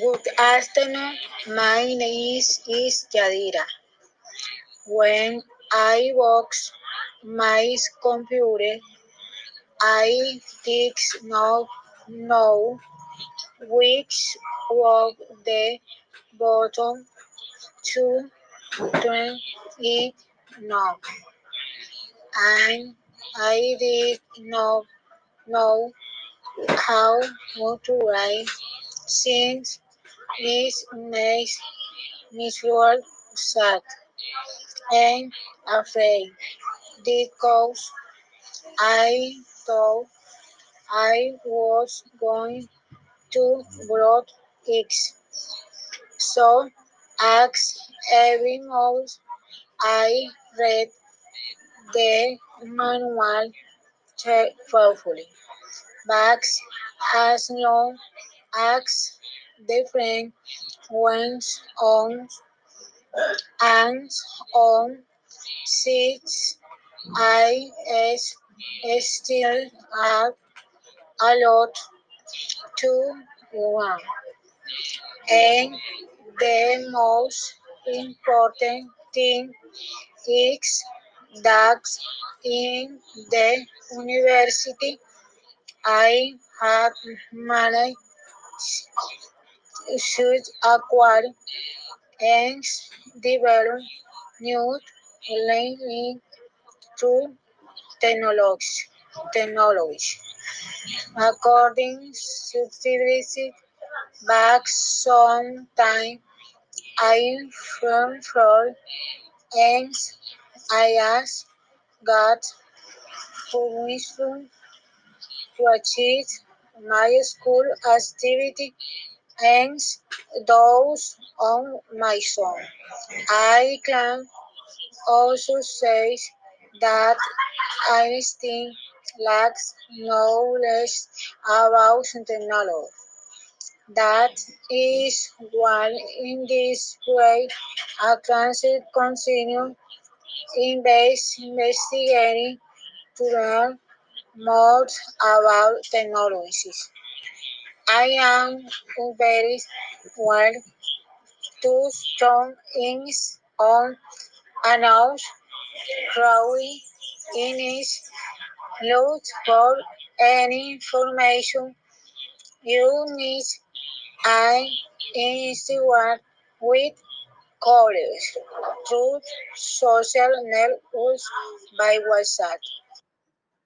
Good afternoon. My name is, Yadira. When I was my computer, I did not know which was the button to turn it on. And I did not know how to write since this makes me feel sad and afraid because I thought I was going to block it. So, as every month, I read the manual carefully. But as long as friend went on and on since I is still have a lot to learn. And the most important thing is that in the university I have managed to acquire and develop new learning through technology. technology. According to the back some time, I from for and I asked God permission to achieve my school activity and those on my own. I can also say that Einstein lacks knowledge about technology. That is why in this way I can continue investigating to learn more about technologies. I am very well too strong in on announce Crowley in his look for any information you need and Instagram with colleagues through social networks by WhatsApp.